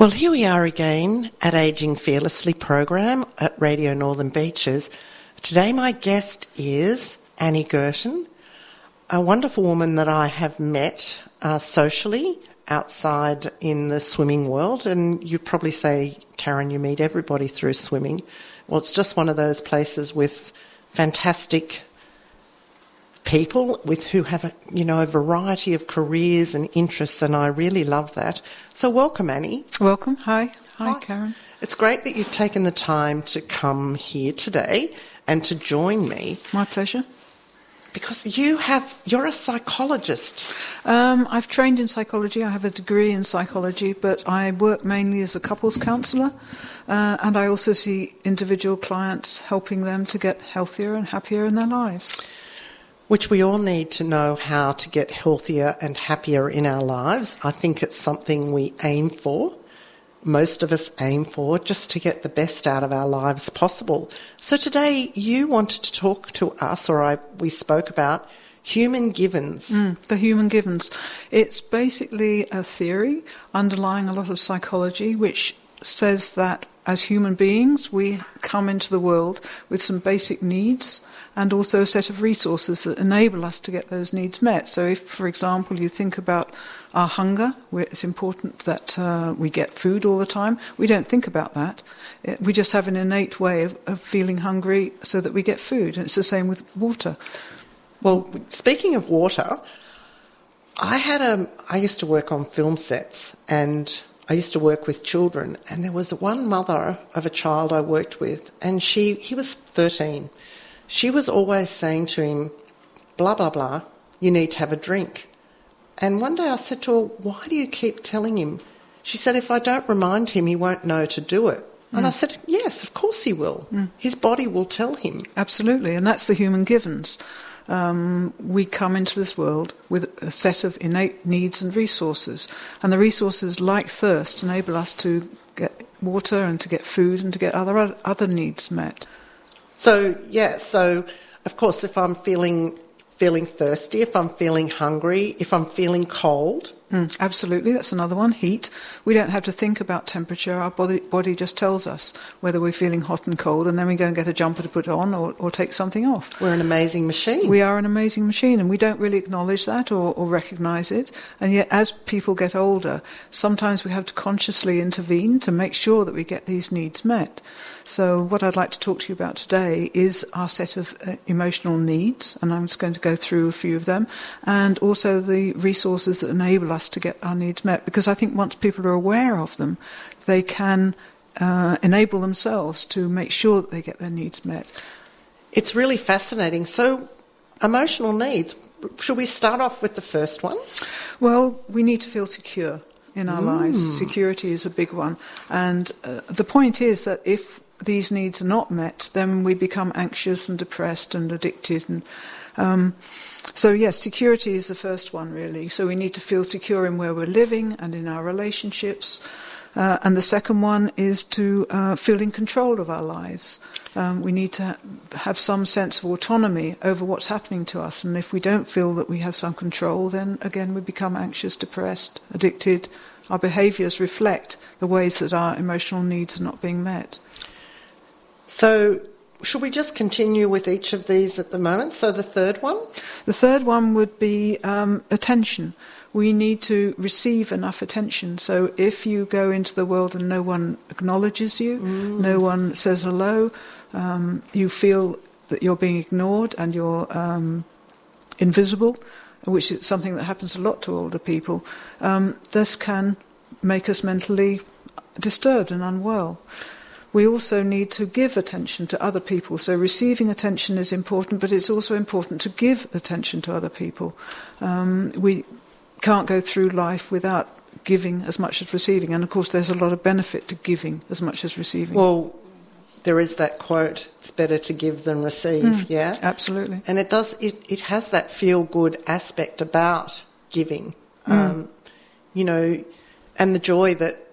Well, here we are again at Aging Fearlessly program at Radio Northern Beaches. Today, my guest is Annie Gurton, a wonderful woman that I have met uh, socially outside in the swimming world. And you probably say, Karen, you meet everybody through swimming. Well, it's just one of those places with fantastic people with who have a, you know a variety of careers and interests, and I really love that. So welcome, Annie. Welcome. Hi. Hi, Hi. Karen. It's great that you've taken the time to come here today and to join me. My pleasure. Because you have, you're a psychologist. Um, I've trained in psychology. I have a degree in psychology, but I work mainly as a couples counsellor, uh, and I also see individual clients, helping them to get healthier and happier in their lives which we all need to know how to get healthier and happier in our lives. I think it's something we aim for. Most of us aim for just to get the best out of our lives possible. So today you wanted to talk to us, or I, we spoke about human givens. Mm, the human givens. It's basically a theory underlying a lot of psychology which says that as human beings we come into the world with some basic needs and also a set of resources that enable us to get those needs met. So, if, for example, you think about our hunger, it's important that uh, we get food all the time. We don't think about that. We just have an innate way of, of feeling hungry so that we get food, and it's the same with water. Well, speaking of water, I had a. I used to work on film sets, and I used to work with children, and there was one mother of a child I worked with, and she he was thirteen she was always saying to him, blah, blah, blah, you need to have a drink. And one day I said to her, why do you keep telling him? She said, if I don't remind him, he won't know to do it. Mm. And I mm. said, yes, of course he will. Mm. His body will tell him. Absolutely, and that's the human givens. Um, we come into this world with a set of innate needs and resources. And the resources, like thirst, enable us to get water and to get food and to get other, other needs met. So, yeah, so of course, if I'm feeling feeling thirsty, if I'm feeling hungry, if I'm feeling cold. Mm, absolutely, that's another one. Heat. We don't have to think about temperature. Our body, body just tells us whether we're feeling hot and cold, and then we go and get a jumper to put on or, or take something off. We're an amazing machine. We are an amazing machine, and we don't really acknowledge that or, or recognize it. And yet, as people get older, sometimes we have to consciously intervene to make sure that we get these needs met. So, what I'd like to talk to you about today is our set of uh, emotional needs, and I'm just going to go through a few of them, and also the resources that enable us to get our needs met. Because I think once people are aware of them, they can uh, enable themselves to make sure that they get their needs met. It's really fascinating. So, emotional needs, should we start off with the first one? Well, we need to feel secure in our mm. lives. Security is a big one. And uh, the point is that if these needs are not met, then we become anxious and depressed and addicted. And um, so, yes, security is the first one, really. So we need to feel secure in where we're living and in our relationships. Uh, and the second one is to uh, feel in control of our lives. Um, we need to have some sense of autonomy over what's happening to us. And if we don't feel that we have some control, then again we become anxious, depressed, addicted. Our behaviors reflect the ways that our emotional needs are not being met. So, should we just continue with each of these at the moment? So, the third one? The third one would be um, attention. We need to receive enough attention. So, if you go into the world and no one acknowledges you, mm. no one says hello, um, you feel that you're being ignored and you're um, invisible, which is something that happens a lot to older people, um, this can make us mentally disturbed and unwell. We also need to give attention to other people. So receiving attention is important, but it's also important to give attention to other people. Um, we can't go through life without giving as much as receiving, and of course, there's a lot of benefit to giving as much as receiving. Well, there is that quote: "It's better to give than receive." Mm, yeah, absolutely. And it does. It it has that feel good aspect about giving. Mm. Um, you know, and the joy that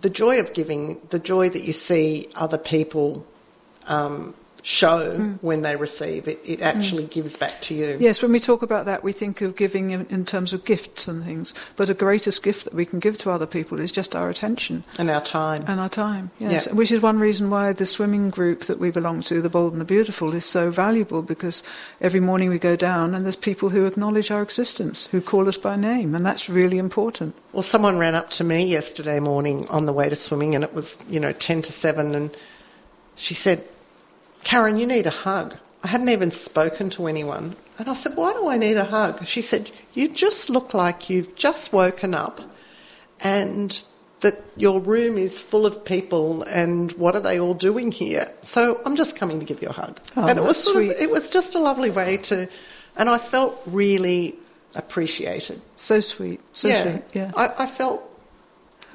the joy of giving, the joy that you see other people um, show mm. when they receive, it, it actually mm. gives back to you. Yes, when we talk about that, we think of giving in, in, terms of gifts and things, but the greatest gift that we can give to other people is just our attention. And our time. And our time, yes. Yeah. Which is one reason why the swimming group that we belong to, the Bold and the Beautiful, is so valuable because every morning we go down and there's people who acknowledge our existence, who call us by name, and that's really important. Well, someone ran up to me yesterday morning on the way to swimming, and it was, you know, 10 to 7, and she said, Karen, you need a hug. I hadn't even spoken to anyone. And I said, Why do I need a hug? She said, You just look like you've just woken up and that your room is full of people and what are they all doing here? So I'm just coming to give you a hug. Oh, and it was sweet. Of, it was just a lovely way to and I felt really appreciated. So sweet. So yeah. sweet. Yeah. I, I felt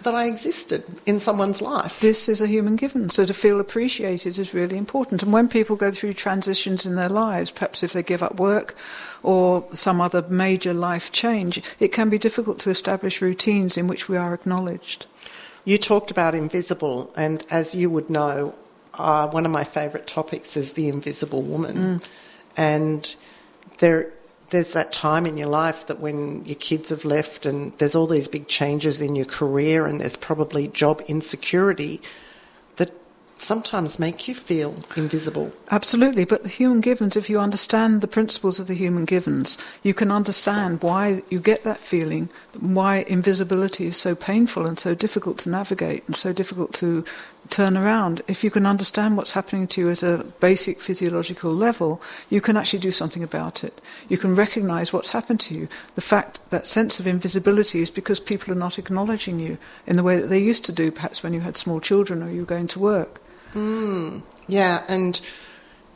that I existed in someone's life. This is a human given, so to feel appreciated is really important. And when people go through transitions in their lives, perhaps if they give up work or some other major life change, it can be difficult to establish routines in which we are acknowledged. You talked about invisible, and as you would know, uh, one of my favourite topics is the invisible woman. Mm. And there there's that time in your life that when your kids have left and there's all these big changes in your career and there's probably job insecurity that sometimes make you feel invisible. Absolutely, but the human givens, if you understand the principles of the human givens, you can understand why you get that feeling, why invisibility is so painful and so difficult to navigate and so difficult to turn around. If you can understand what's happening to you at a basic physiological level, you can actually do something about it. You can recognize what's happened to you. The fact that sense of invisibility is because people are not acknowledging you in the way that they used to do, perhaps when you had small children or you were going to work. Mm, yeah, and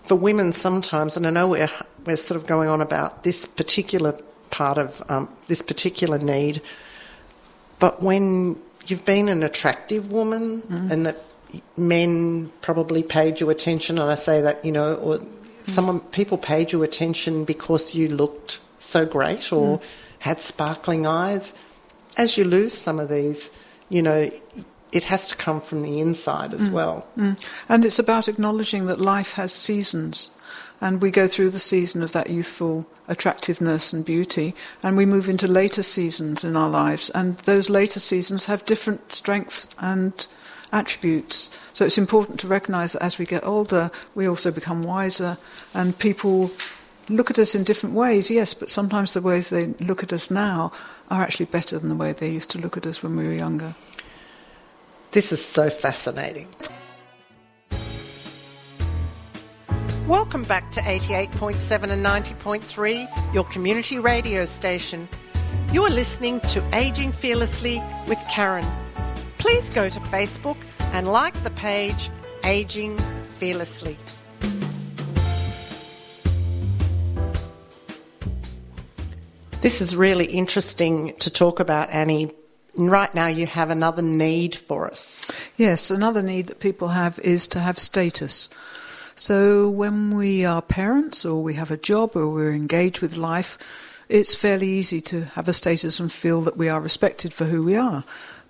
for women sometimes, and I know we're, we're sort of going on about this particular part of um, this particular need, but when you've been an attractive woman mm. and that men probably paid you attention, and I say that, you know, or someone people paid you attention because you looked so great or mm. had sparkling eyes. As you lose some of these, you know, it has to come from the inside as mm. well. Mm. And it's about acknowledging that life has seasons. And we go through the season of that youthful attractiveness and beauty, and we move into later seasons in our lives. And those later seasons have different strengths and attributes. So it's important to recognize that as we get older, we also become wiser, and people look at us in different ways, yes, but sometimes the ways they look at us now are actually better than the way they used to look at us when we were younger. This is so fascinating. Welcome back to 88.7 and 90.3, your community radio station. You are listening to Aging Fearlessly with Karen. Please go to Facebook and like the page Aging Fearlessly. This is really interesting to talk about, Annie. Right now, you have another need for us. Yes, another need that people have is to have status. So, when we are parents or we have a job or we're engaged with life, it's fairly easy to have a status and feel that we are respected for who we are.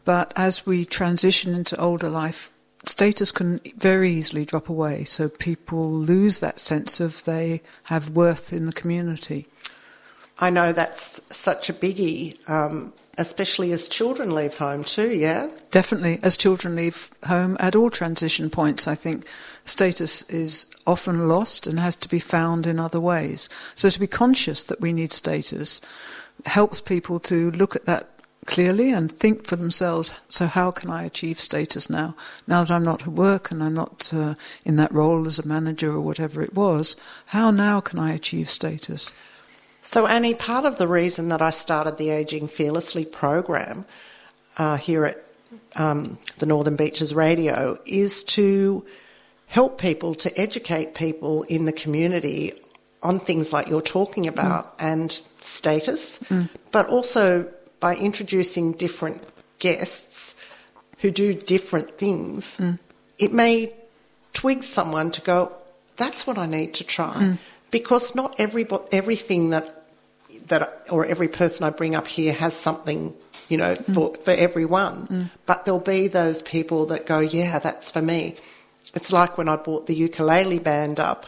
But as we transition into older life, status can very easily drop away. So people lose that sense of they have worth in the community. I know that's such a biggie, um, especially as children leave home too, yeah? Definitely. As children leave home at all transition points, I think status is often lost and has to be found in other ways. So to be conscious that we need status helps people to look at that clearly and think for themselves so how can I achieve status now? Now that I'm not at work and I'm not uh, in that role as a manager or whatever it was how now can I achieve status? So Annie part of the reason that I started the Aging Fearlessly program uh, here at um, the Northern Beaches Radio is to help people, to educate people in the community on things like you're talking about and status, but also by introducing different guests who do different things, mm. it may twig someone to go, that's what I need to try. Mm. Because not every, everything that that or every person I bring up here has something, you know, mm. for, for everyone. But there'll be those people that go, yeah, that's for me. It's like when I brought the ukulele band up,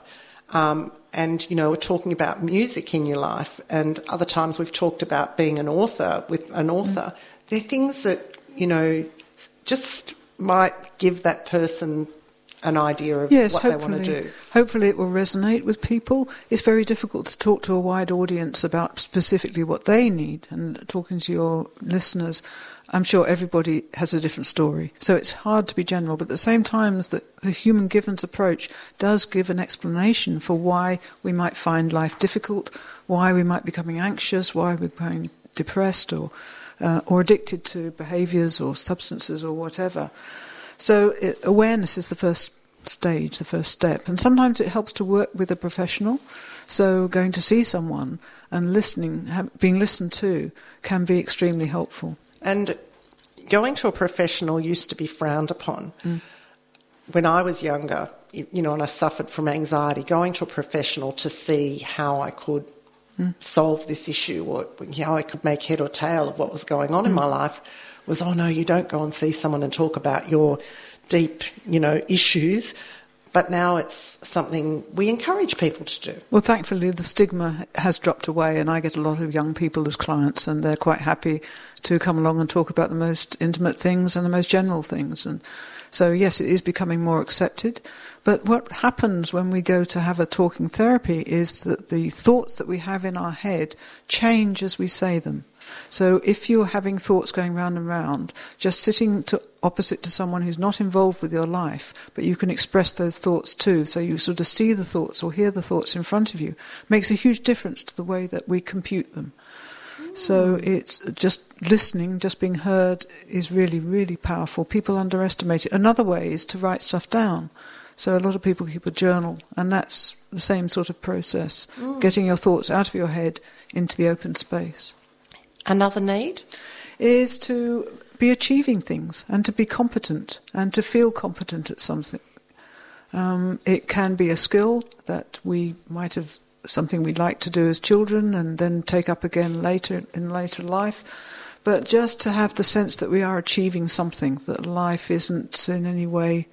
um, and you know, we're talking about music in your life, and other times we've talked about being an author with an mm. author. They're things that you know just might give that person an idea of Yes, what they want to do. hopefully it will resonate with people. It's very difficult to talk to a wide audience about specifically what they need. And talking to your listeners, I'm sure everybody has a different story. So it's hard to be general. But at the same time, the, the human givens approach does give an explanation for why we might find life difficult, why we might be becoming anxious, why we're becoming depressed or, uh, or addicted to behaviours or substances or whatever. So it, awareness is the first stage, the first step, and sometimes it helps to work with a professional. So going to see someone and listening, being listened to, can be extremely helpful. And going to a professional used to be frowned upon. Mm. When I was younger, you know, and I suffered from anxiety, going to a professional to see how I could mm. solve this issue or how I could make head or tail of what was going on in mm. my life was, oh no, you don't go and see someone and talk about your deep, you know, issues. But now it's something we encourage people to do. Well, thankfully, the stigma has dropped away, and I get a lot of young people as clients, and they're quite happy to come along and talk about the most intimate things and the most general things. And so, yes, it is becoming more accepted. But what happens when we go to have a talking therapy is that the thoughts that we have in our head change as we say them. So if you're having thoughts going round and round, just sitting to opposite to someone who's not involved with your life, but you can express those thoughts too, so you sort of see the thoughts or hear the thoughts in front of you, makes a huge difference to the way that we compute them. So it's just listening, just being heard is really, really powerful. People underestimate it. Another way is to write stuff down. So a lot of people keep a journal, and that's the same sort of process, mm. getting your thoughts out of your head into the open space Another need? is to be achieving things and to be competent and to feel competent at something. Um, it can be a skill that we might have something we'd like to do as children and then take up again later in later life. But just to have the sense that we are achieving something, that life isn't in any way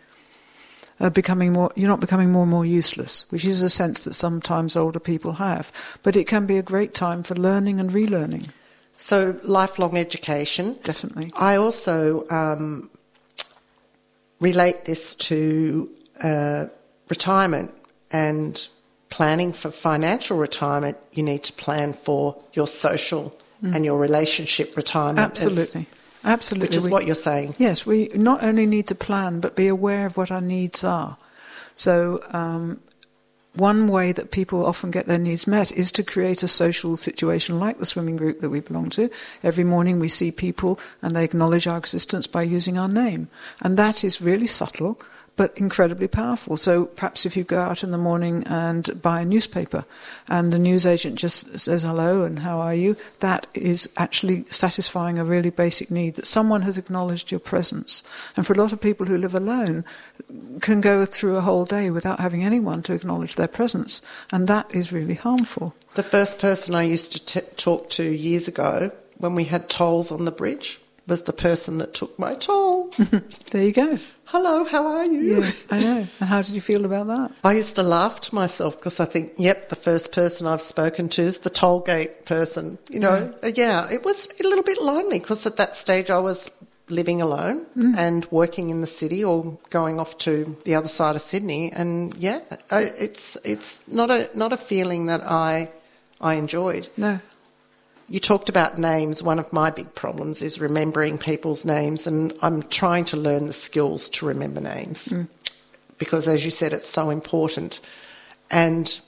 uh, becoming more, you're not becoming more and more useless, which is a sense that sometimes older people have. But it can be a great time for learning and relearning, So, lifelong education. definitely. I also um, relate this to uh, retirement and planning for financial retirement. You need to plan for your social and your relationship retirement. as- Absolutely. Absolutely. which is We- what you're saying. Yes, we not only need to plan, but be aware of what our needs are. So, um, one way that people often get their needs met is to create a social situation like the swimming group that we belong to. Every morning we see people and they acknowledge our existence by using our name. And that is really subtle but incredibly powerful. So perhaps if you go out in the morning and buy a newspaper and the newsagent just says hello and how are you, that is actually satisfying a really basic need that someone has acknowledged your presence. And for a lot of people who live alone, can go through a whole day without having anyone to acknowledge their presence. And that is really harmful. The first person I used to t- talk to years ago when we had tolls on the bridge was the person that took my toll. There you go. Hello, how are you? Yeah, I know. And how did you feel about that? I used to laugh to myself because I think, yep, the first person I've spoken to is the toll gate person. You know, Uh, yeah, it was a little bit lonely because at that stage I was living alone and working in the city or going off to the other side of Sydney. And yeah, I, it's it's not a not a feeling that I I enjoyed. No. You talked about names. One of my big problems is remembering people's names, and I'm trying to learn the skills to remember names hmm. because, as you said, it's so important. And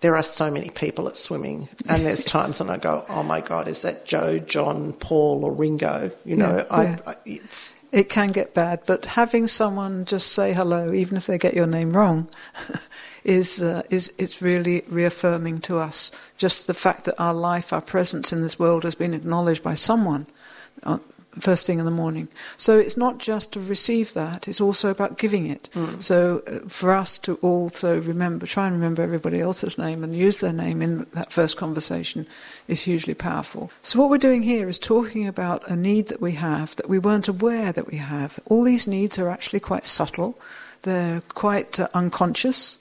there are so many people at swimming, and there's times when I go, "Oh my God, is that Joe, John, Paul, or Ringo?" You know, Yeah, I, yeah. I, it's It can get bad, but having someone just say hello, even if they get your name wrong, is uh, is it's really reaffirming to us. Just the fact that our life, our presence in this world, has been acknowledged by someone. Uh, First thing in the morning. So it's not just to receive that, it's also about giving it. So uh, for us to also remember, try and remember everybody else's name and use their name in that first conversation is hugely powerful. So what we're doing here is talking about a need that we have that we weren't aware that we have. All these needs are actually quite subtle, they're quite uh, unconscious.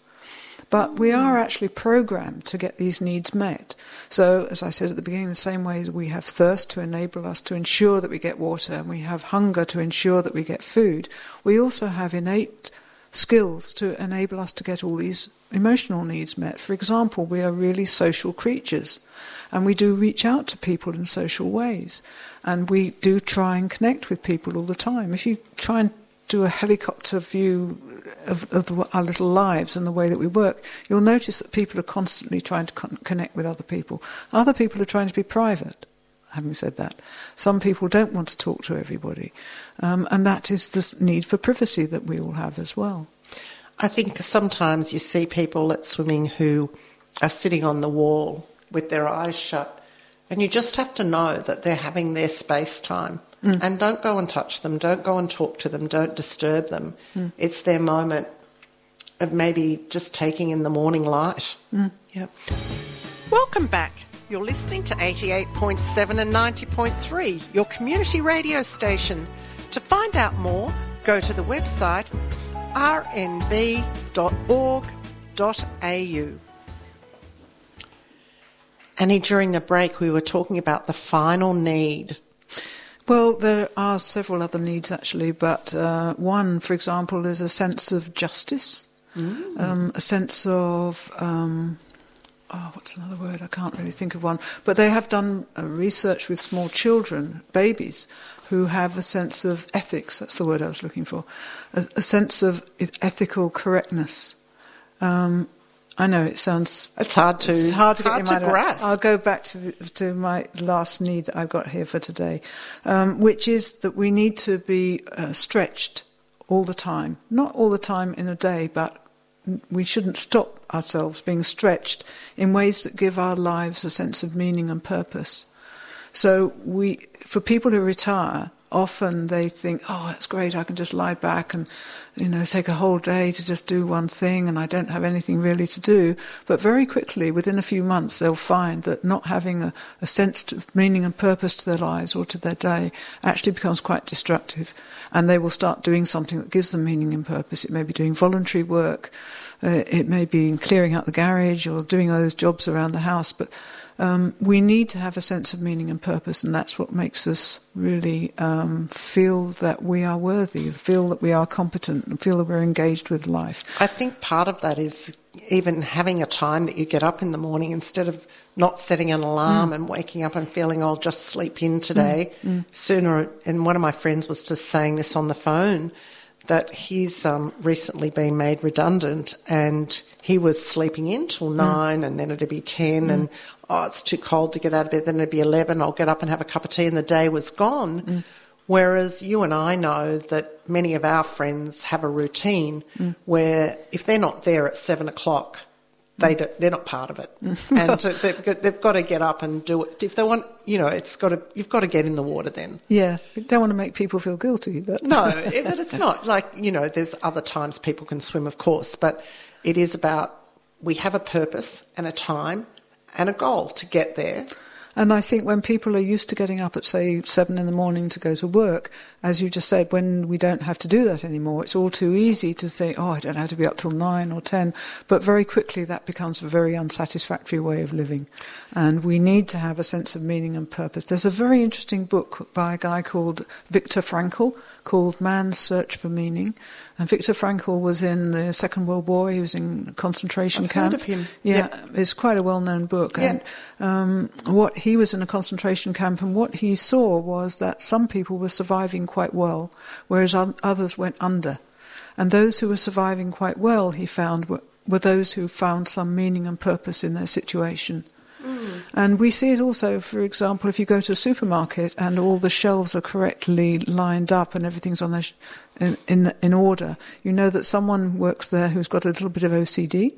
But we are actually programmed to get these needs met. So, as I said at the beginning, the same way we have thirst to enable us to ensure that we get water, and we have hunger to ensure that we get food, we also have innate skills to enable us to get all these emotional needs met. For example, we are really social creatures, and we do reach out to people in social ways, and we do try and connect with people all the time. If you try and do a helicopter view of, of the, our little lives and the way that we work, you'll notice that people are constantly trying to con- connect with other people. Other people are trying to be private. Having said that, some people don't want to talk to everybody, um, and that is the s- need for privacy that we all have as well. I think sometimes you see people at swimming who are sitting on the wall with their eyes shut, and you just have to know that they're having their space time. Mm. And don't go and touch them, don't go and talk to them, don't disturb them. Mm. It's their moment of maybe just taking in the morning light. Mm. Yep. Welcome back. You're listening to 88.7 and 90.3, your community radio station. To find out more, go to the website rnb.org.au. Annie, during the break, we were talking about the final need. Well, there are several other needs actually, but uh, one, for example, is a sense of justice, um, a sense of um, oh, what's another word? I can't really think of one. But they have done uh, research with small children, babies, who have a sense of ethics. That's the word I was looking for. A, a sense of ethical correctness. Um, I know it sounds It's hard to, it's hard to get your to mind around. I'll go back to the, to my last need that I've got here for today, um, which is that we need to be uh, stretched all the time. Not all the time in a day, but we shouldn't stop ourselves being stretched in ways that give our lives a sense of meaning and purpose. So we, for people who retire, often they think, "Oh, that's great! I can just lie back and, you know, take a whole day to just do one thing, and I don't have anything really to do." But very quickly, within a few months, they'll find that not having a, a sense of meaning and purpose to their lives or to their day actually becomes quite destructive, and they will start doing something that gives them meaning and purpose. It may be doing voluntary work, uh, it may be clearing out the garage or doing those jobs around the house, but um, we need to have a sense of meaning and purpose, and that's what makes us really um, feel that we are worthy, feel that we are competent, and feel that we're engaged with life. I think part of that is even having a time that you get up in the morning instead of not setting an alarm Mm. and waking up and feeling I'll just sleep in today. Sooner, and one of my friends was just saying this on the phone that he's um, recently been made redundant and he was sleeping in till Mm. nine and then it'd be 10 and oh, it's too cold to get out of bed, then it'd be 11. I'll get up and have a cup of tea and the day was gone. Mm. Whereas you and I know that many of our friends have a routine Mm. where if they're not there at seven o'clock, they do, they're not part of it, and so they've got, they've got to get up and do it. If they want, you know, it's got to you've got to get in the water then. Yeah, we don't want to make people feel guilty, but No, it, eh, but it's not like you know. There's other times people can swim, of course, but it is about we have a purpose and a time and a goal to get there. And I think when people are used to getting up at, say, seven in the morning to go to work, as you just said, when we don't have to do that anymore, it's all too easy to think, oh, I don't have to be up till nine or ten. But very quickly that becomes a very unsatisfactory way of living. And we need to have a sense of meaning and purpose. There's a very interesting book by a guy called Viktor Frankl called Man's Search for Meaning. And Viktor Frankl was in the Second World War. He was in a concentration I've heard camp. of him. Yeah, Yep. it's quite a well-known book. Yeah. And um, what he was in a concentration camp, and what he saw was that some people were surviving quite well, whereas others went under. And those who were surviving quite well, he found, were were those who found some meaning and purpose in their situation. And we see it also, for example, if you go to a supermarket and all the shelves are correctly lined up and everything's on their sh- in, in, in order, you know that someone works there who's got a little bit of OCD,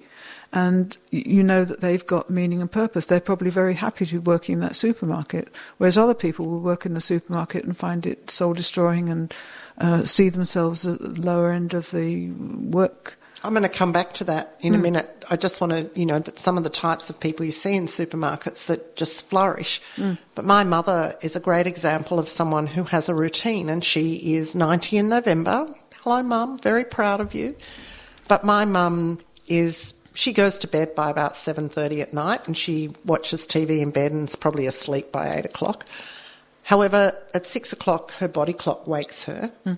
and you know that they've got meaning and purpose. They're probably very happy to be working in that supermarket, whereas other people will work in the supermarket and find it soul destroying and uh, see themselves at the lower end of the work. I'm going to come back to that in a hmm. minute. I just want to, you know, that some of the types of people you see in supermarkets that just flourish. Hmm. But my mother is a great example of someone who has a routine, and she is 90 in November. Hello, mum. Very proud of you. But my mum is. She goes to bed by about 7:30 at night, and she watches TV in bed and is probably asleep by eight o'clock. However, at six o'clock, her body clock wakes her, hmm.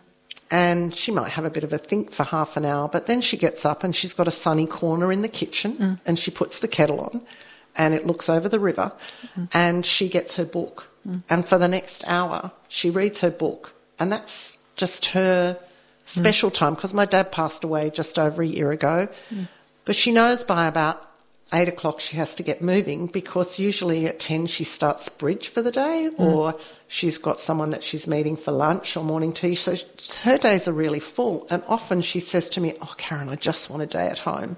And she might have a bit of a think for half an hour, but then she gets up and she's got a sunny corner in the kitchen mm. and she puts the kettle on and it looks over the river mm-hmm. and she gets her book. Mm. And for the next hour, she reads her book. And that's just her mm. special time because my dad passed away just over a year ago. But she knows by about eight o'clock she has to get moving because usually at 10 she starts bridge for the day or she's got someone that she's meeting for lunch or morning tea. So her days are really full. And often she says to me, Oh, Karen, I just want a day at home.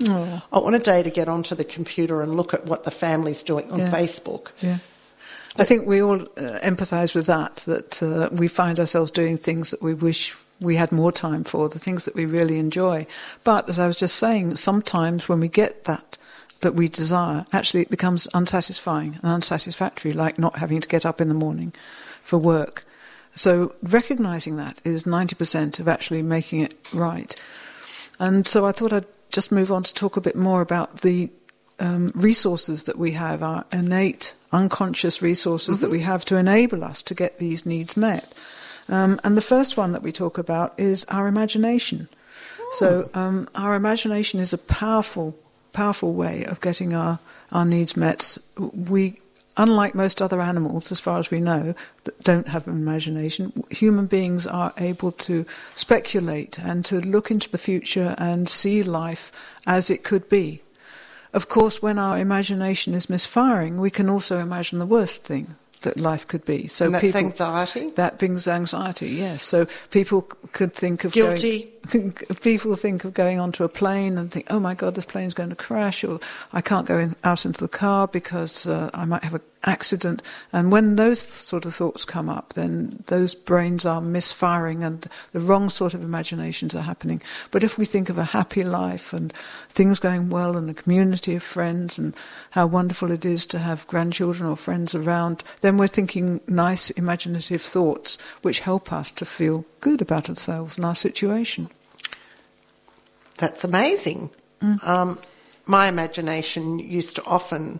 I want a day to get onto the computer and look at what the family's doing on Yeah. Facebook. Yeah. I think we all uh, empathise with that, that uh, we find ourselves doing things that we wish we had more time for, the things that we really enjoy. But as I was just saying, sometimes when we get that that we desire, actually it becomes unsatisfying and unsatisfactory, like not having to get up in the morning for work. So recognizing that is 90% of actually making it right. And so I thought I'd just move on to talk a bit more about the um, resources that we have, our innate, unconscious resources that we have to enable us to get these needs met. Um, and the first one that we talk about is our imagination. So um, our imagination is a powerful, powerful way of getting our, our needs met. We, unlike most other animals, as far as we know, that don't have an imagination, human beings are able to speculate and to look into the future and see life as it could be. Of course, when our imagination is misfiring, we can also imagine the worst thing that life could be. So and that's people, anxiety. that brings anxiety, yes. So people could think of Guilty. Going, people think of going onto a plane and think, "Oh my God, this plane's going to crash," or "I can't go in, out into the car because uh, I might have an accident." And when those sort of thoughts come up, then those brains are misfiring and the wrong sort of imaginations are happening. But if we think of a happy life and things going well and a community of friends and how wonderful it is to have grandchildren or friends around, then we're thinking nice imaginative thoughts which help us to feel good about ourselves and our situation. That's amazing. Um, my imagination used to often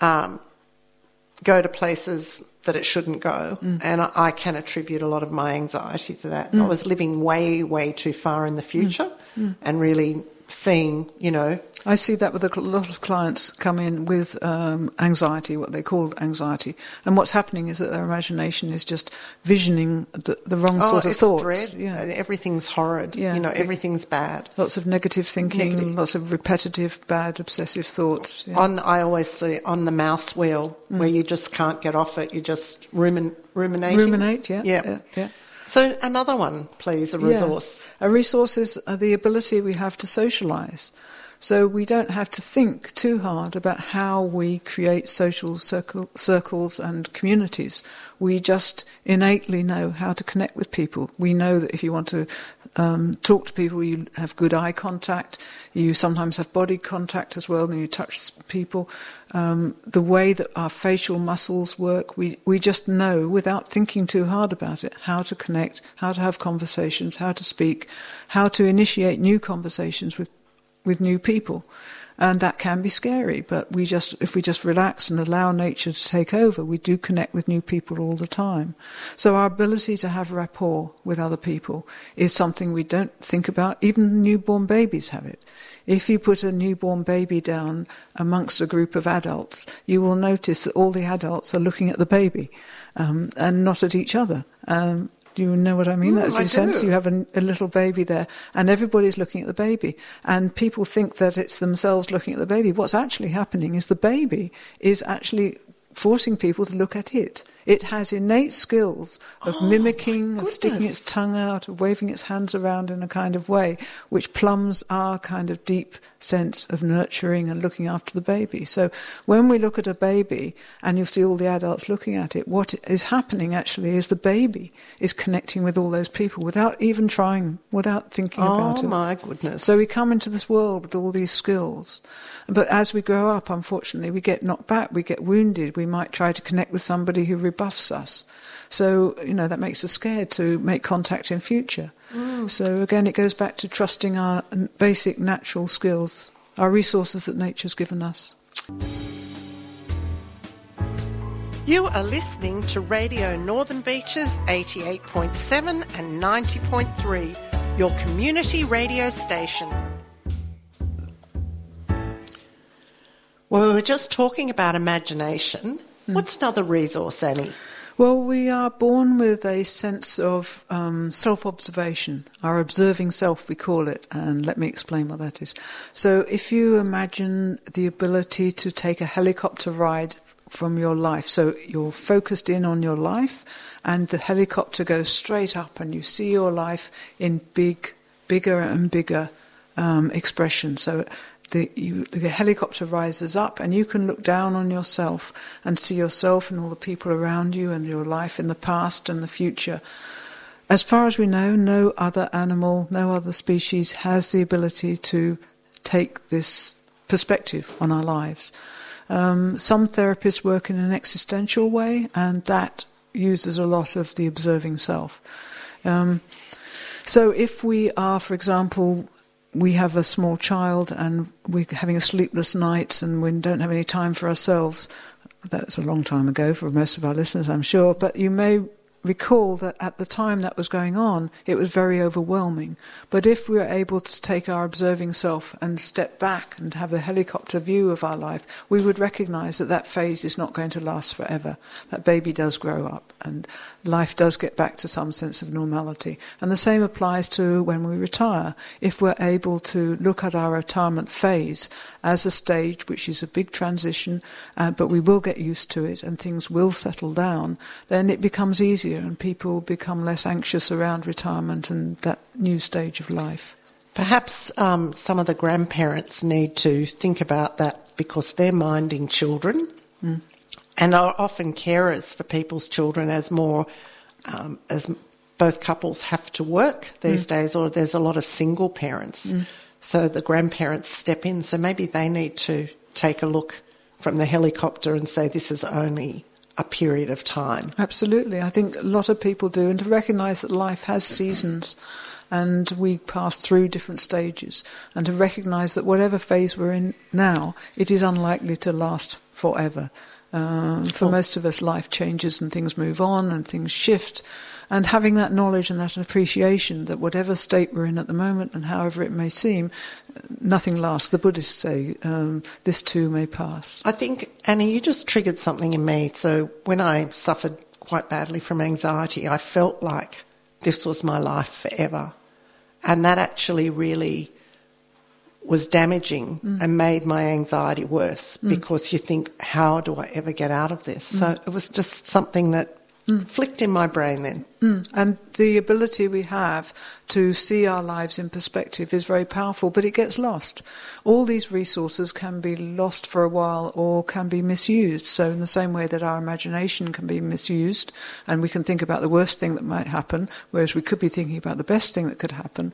um, go to places that it shouldn't go, mm. and I, I can attribute a lot of my anxiety to that. I mm. was living way, way too far in the future mm. and really seeing, you know, I see that with a lot of clients come in with um, anxiety, what they call anxiety, and what's happening is that their imagination is just visioning the, the wrong sort oh, of it's thoughts. dread. Yeah. Everything's horrid. Yeah. You know, everything's bad. Lots of negative thinking, Negative. lots of repetitive, bad, obsessive thoughts. Yeah. On, I always see on the mouse wheel Mm. where you just can't get off it. You just rumin, ruminating. Ruminate, yeah. yeah, yeah. So another one, please, a Yeah. resource. A resource is uh, the ability we have to socialize. So we don't have to think too hard about how we create social circle, circles and communities. We just innately know how to connect with people. We know that if you want to um, talk to people, you have good eye contact. You sometimes have body contact as well, and you touch people. Um, the way that our facial muscles work, we, we just know without thinking too hard about it how to connect, how to have conversations, how to speak, how to initiate new conversations with with new people. And that can be scary, but we just, if we just relax and allow nature to take over, we do connect with new people all the time. So our ability to have rapport with other people is something we don't think about. Even newborn babies have it. If you put a newborn baby down amongst a group of adults, you will notice that all the adults are looking at the baby um, and not at each other. Um, Do you know what I mean? Mm, That's in sense you have a, a little baby there, and everybody's looking at the baby, and people think that it's themselves looking at the baby. What's actually happening is the baby is actually forcing people to look at it. It has innate skills of Oh, mimicking, of sticking its tongue out, of waving its hands around in a kind of way, which plumbs our kind of deep sense of nurturing and looking after the baby. So when we look at a baby and you see all the adults looking at it, what is happening actually is the baby is connecting with all those people without even trying, without thinking about oh, it. Oh my goodness. So we come into this world with all these skills. But as we grow up, unfortunately, we get knocked back, we get wounded, we might try to connect with somebody who rebuffs us. So, you know, that makes us scared to make contact in future. Mm. So again, it goes back to trusting our basic natural skills, our resources that nature's given us. You are listening to Radio Northern Beaches 88.7 and 90.3, your community radio station. Well, we were just talking about imagination. What's another resource, Annie? Well, we are born with a sense of um, self observation, our observing self, we call it, and let me explain what that is. So, if you imagine the ability to take a helicopter ride from your life, so you're focused in on your life, and the helicopter goes straight up, and you see your life in big, bigger and bigger um, expression. So, the, you, the helicopter rises up and you can look down on yourself and see yourself and all the people around you and your life in the past and the future. As far as we know, no other animal, no other species has the ability to take this perspective on our lives. Um, some therapists work in an existential way, and that uses a lot of the observing self. Um, so, if we are, for example, we have a small child and we're having sleepless nights and we don't have any time for ourselves. That's a long time ago for most of our listeners, I'm sure. But you may recall that at the time that was going on, it was very overwhelming. But if we were able to take our observing self and step back and have a helicopter view of our life, we would recognize that that phase is not going to last forever. That baby does grow up and life does get back to some sense of normality. And the same applies to when we retire. If we're able to look at our retirement phase as a stage which is a big transition, uh, but we will get used to it and things will settle down, then it becomes easier and people become less anxious around retirement and that new stage of life. Perhaps um, some of the grandparents need to think about that because they're minding children and are often carers for people's children as more um, as both couples have to work these days or there's a lot of single parents. So the grandparents step in. So maybe they need to take a look from the helicopter and say this is only a period of time Absolutely. I think a lot of people do, and to recognise that life has seasons and we pass through different stages, and to recognise that whatever phase we're in now, it is unlikely to last forever. Um, for Cool. most of us, life changes and things move on and things shift. And having that knowledge and that appreciation that whatever state we're in at the moment and however it may seem, nothing lasts. The Buddhists say um, this too may pass. I think, Annie, you just triggered something in me. So when I suffered quite badly from anxiety, I felt like this was my life forever. And that actually really was damaging mm. and made my anxiety worse mm. because you think, how do I ever get out of this? So mm. it was just something that flicked in my brain then. Mm. And the ability we have to see our lives in perspective is very powerful, but it gets lost. All these resources can be lost for a while or can be misused. So, in the same way that our imagination can be misused and we can think about the worst thing that might happen, whereas we could be thinking about the best thing that could happen,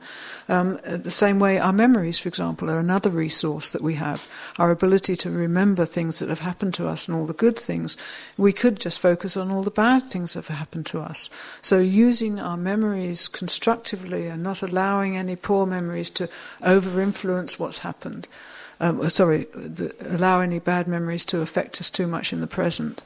um, the same way our memories, for example, are another resource that we have. Our ability to remember things that have happened to us and all the good things. We could just focus on all the bad things that have happened to us. So, using our memories constructively and not allowing any poor memories to over influence what's happened. Um, sorry, the, allow any bad memories to affect us too much in the present.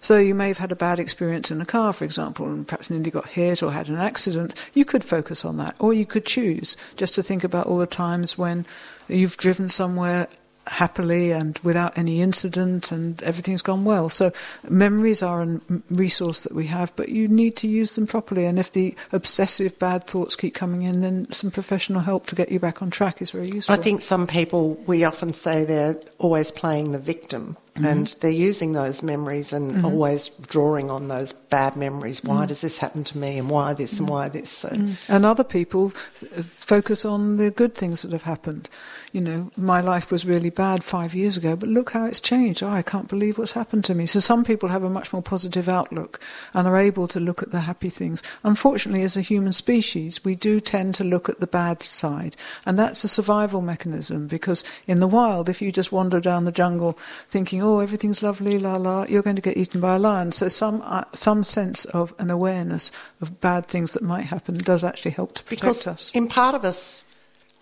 So you may have had a bad experience in a car, for example, and perhaps nearly got hit or had an accident. You could focus on that, or you could choose just to think about all the times when you've driven somewhere happily and without any incident, and everything's gone well. So, memories are a resource that we have, but you need to use them properly. And if the obsessive bad thoughts keep coming in, then some professional help to get you back on track is very useful. I think some people, we often say they're always playing the victim. Mm-hmm. And they're using those memories and mm-hmm. always drawing on those bad memories. Why mm. does this happen to me, and why this, and mm. why this? So. Mm. And other people focus on the good things that have happened you know, my life was really bad five years ago, but look how it's changed. Oh, I can't believe what's happened to me. So some people have a much more positive outlook and are able to look at the happy things. Unfortunately, as a human species, we do tend to look at the bad side. And that's a survival mechanism because in the wild, if you just wander down the jungle thinking, oh, everything's lovely, la la, you're going to get eaten by a lion. So some, uh, some sense of an awareness of bad things that might happen does actually help to protect because us. In part of us,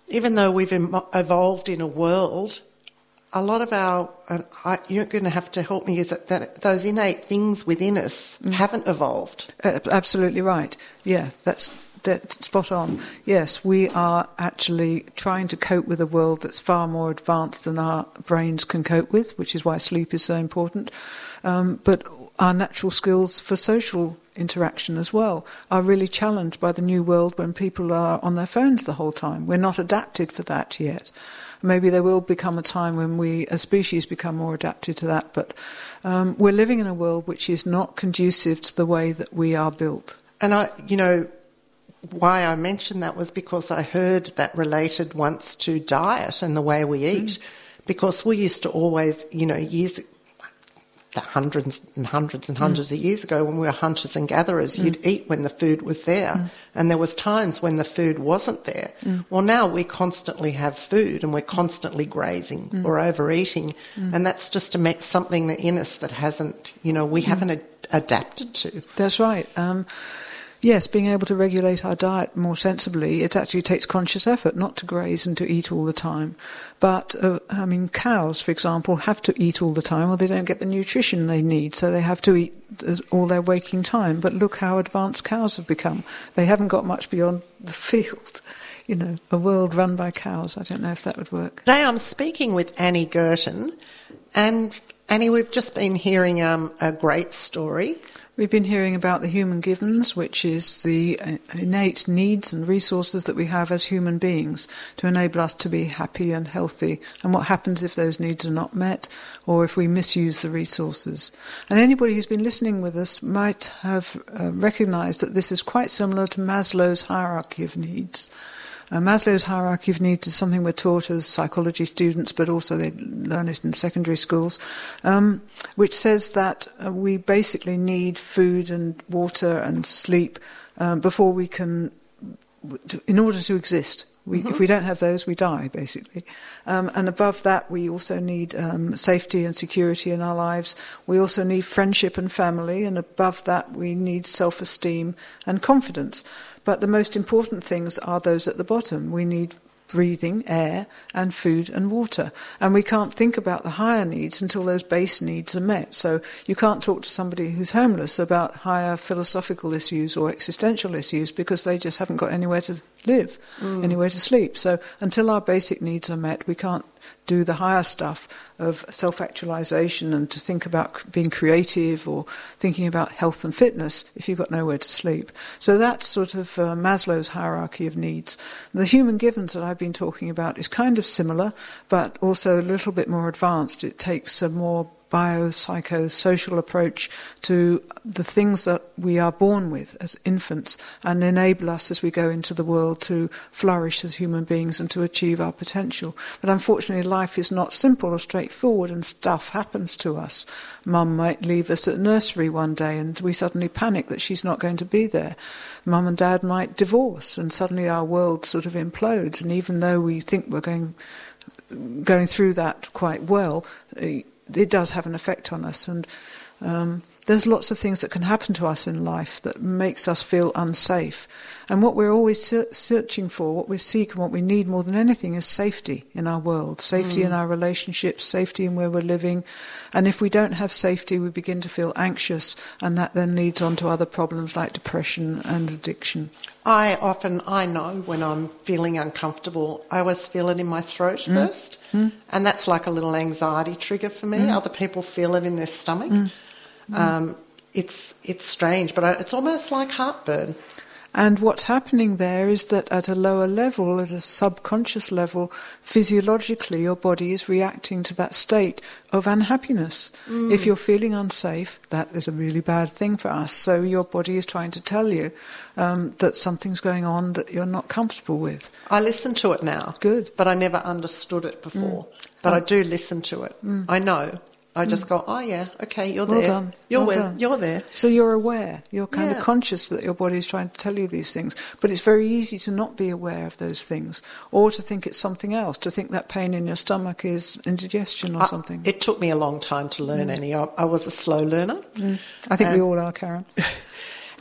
even though we've evolved in a world, a lot of our, I, you're going to have to help me, is that, that those innate things within us mm. haven't evolved. Uh, absolutely right. Yeah, that's, that's spot on. Yes, we are actually trying to cope with a world that's far more advanced than our brains can cope with, which is why sleep is so important. Um, but our natural skills for social interaction as well are really challenged by the new world when people are on their phones the whole time. We're not adapted for that yet. Maybe there will become a time when we, as species, become more adapted to that, but um, we're living in a world which is not conducive to the way that we are built. And I, you know, why I mentioned that was because I heard that related once to diet and the way we eat. Mm. Because we used to always, you know, years hundreds and hundreds and hundreds mm. of years ago when we were hunters and gatherers, mm. you'd eat when the food was there. Mm. And there was times when the food wasn't there. Mm. Well, now we constantly have food and we're constantly grazing mm. or overeating. Mm. And that's just a, something in us that hasn't, you know, we haven't ad- adapted to. That's right. Um, Yes, being able to regulate our diet more sensibly, it actually takes conscious effort not to graze and to eat all the time. But, uh, I mean, cows, for example, have to eat all the time or they don't get the nutrition they need, so they have to eat all their waking time. But look how advanced cows have become. They haven't got much beyond the field. You know, a world run by cows. I don't know if that would work. Today I'm speaking with Annie Gurton, and Annie, we've just been hearing um, a great story We've been hearing about the human givens, which is the uh, innate needs and resources that we have as human beings to enable us to be happy and healthy, and what happens if those needs are not met or if we misuse the resources. And anybody who's been listening with us might have uh, recognized that this is quite similar to Maslow's hierarchy of needs. Uh, Maslow's hierarchy of needs is something we're taught as psychology students, but also they learn it in secondary schools, um, which says that uh, we basically need food and water and sleep um, before we can, in order to exist. We, mm-hmm. If we don't have those, we die, basically. Um, and above that, we also need um, safety and security in our lives. We also need friendship and family. And above that, we need self esteem and confidence. But the most important things are those at the bottom. We need breathing, air, and food and water. And we can't think about the higher needs until those base needs are met. So you can't talk to somebody who's homeless about higher philosophical issues or existential issues because they just haven't got anywhere to live, mm. anywhere to sleep. So until our basic needs are met, we can't do the higher stuff of self actualization and to think about being creative or thinking about health and fitness if you've got nowhere to sleep. So that's sort of uh, Maslow's hierarchy of needs. The human givens that I've been talking about is kind of similar, but also a little bit more advanced. It takes a more biopsychosocial approach to the things that we are born with as infants and enable us as we go into the world to flourish as human beings and to achieve our potential. But unfortunately, life is not simple or straightforward and stuff happens to us. Mum might leave us at nursery one day and we suddenly panic that she's not going to be there. Mum and dad might divorce and suddenly our world sort of implodes. And even though we think we're going going through that quite well, eh, it does have an effect on us. And um, there's lots of things that can happen to us in life that makes us feel unsafe. And what we're always searching for, what we seek and what we need more than anything is safety in our world, safety mm. in our relationships, safety in where we're living. And if we don't have safety, we begin to feel anxious, and that then leads on to other problems like depression and addiction. I often, I know when I'm feeling uncomfortable, I always feel it in my throat mm. first. Mm. And that's like a little anxiety trigger for me. Mm. Other people feel it in their stomach. Mm. Um, it's it's strange, but it's almost like heartburn. And what's happening there is that at a lower level, at a subconscious level, physiologically your body is reacting to that state of unhappiness. Mm. If you're feeling unsafe, that is a really bad thing for us. So your body is trying to tell you um, that something's going on that you're not comfortable with. I listen to it now. Good. But I never understood it before. Mm. But oh. I do listen to it. Mm. I know I just mm. go, oh yeah, okay, you're well there. Done. You're well done. you're there. So you're aware. You're kind yeah. of conscious that your body is trying to tell you these things. But it's very easy to not be aware of those things, or to think it's something else. To think that pain in your stomach is indigestion or I, something. It took me a long time to learn, mm. Annie. I, I, was a slow learner. Mm. I think we all are, Karen.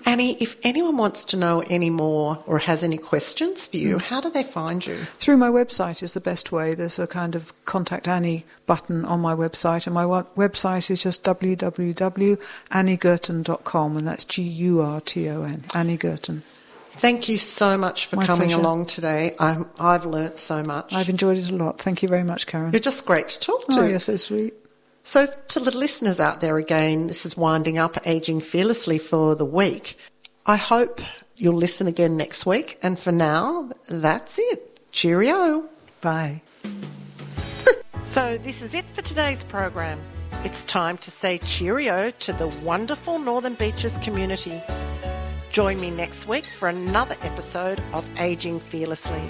Annie, if anyone wants to know any more or has any questions for you, how do they find you? Through my website is the best way. There's a kind of contact Annie button on my website, and my website is just www.anniegurton.com, and that's G U R T O N, Annie Gurton. Thank you so much for My coming pleasure. along today. i have learnt so much. I've enjoyed it a lot. Thank you very much, Karen. You're just great to talk oh, to. Oh, you're so sweet. So, to the listeners out there again, this is winding up Aging Fearlessly for the week. I hope you'll listen again next week. And for now, that's it. Cheerio. Bye. so, this is it for today's program. It's time to say cheerio to the wonderful Northern Beaches community. Join me next week for another episode of Aging Fearlessly.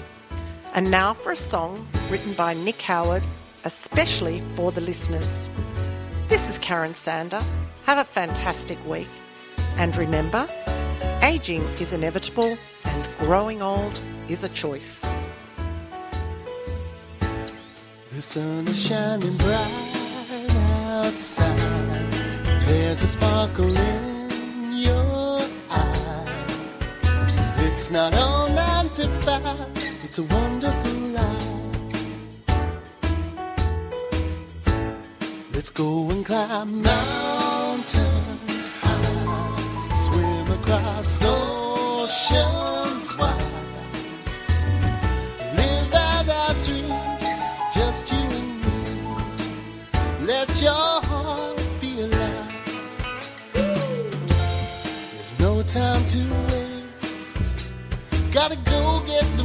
And now for a song written by Nick Howard, especially for the listeners. This is Karen Sander. Have a fantastic week. And remember, aging is inevitable and growing old is a choice. The sun is shining bright outside. There's a sparkle in your eye. It's not all nine to five, it's a wonderful Let's go and climb mountains high, swim across oceans wide, live out our dreams, just you and me. Let your heart be alive. There's no time to waste. Gotta go get the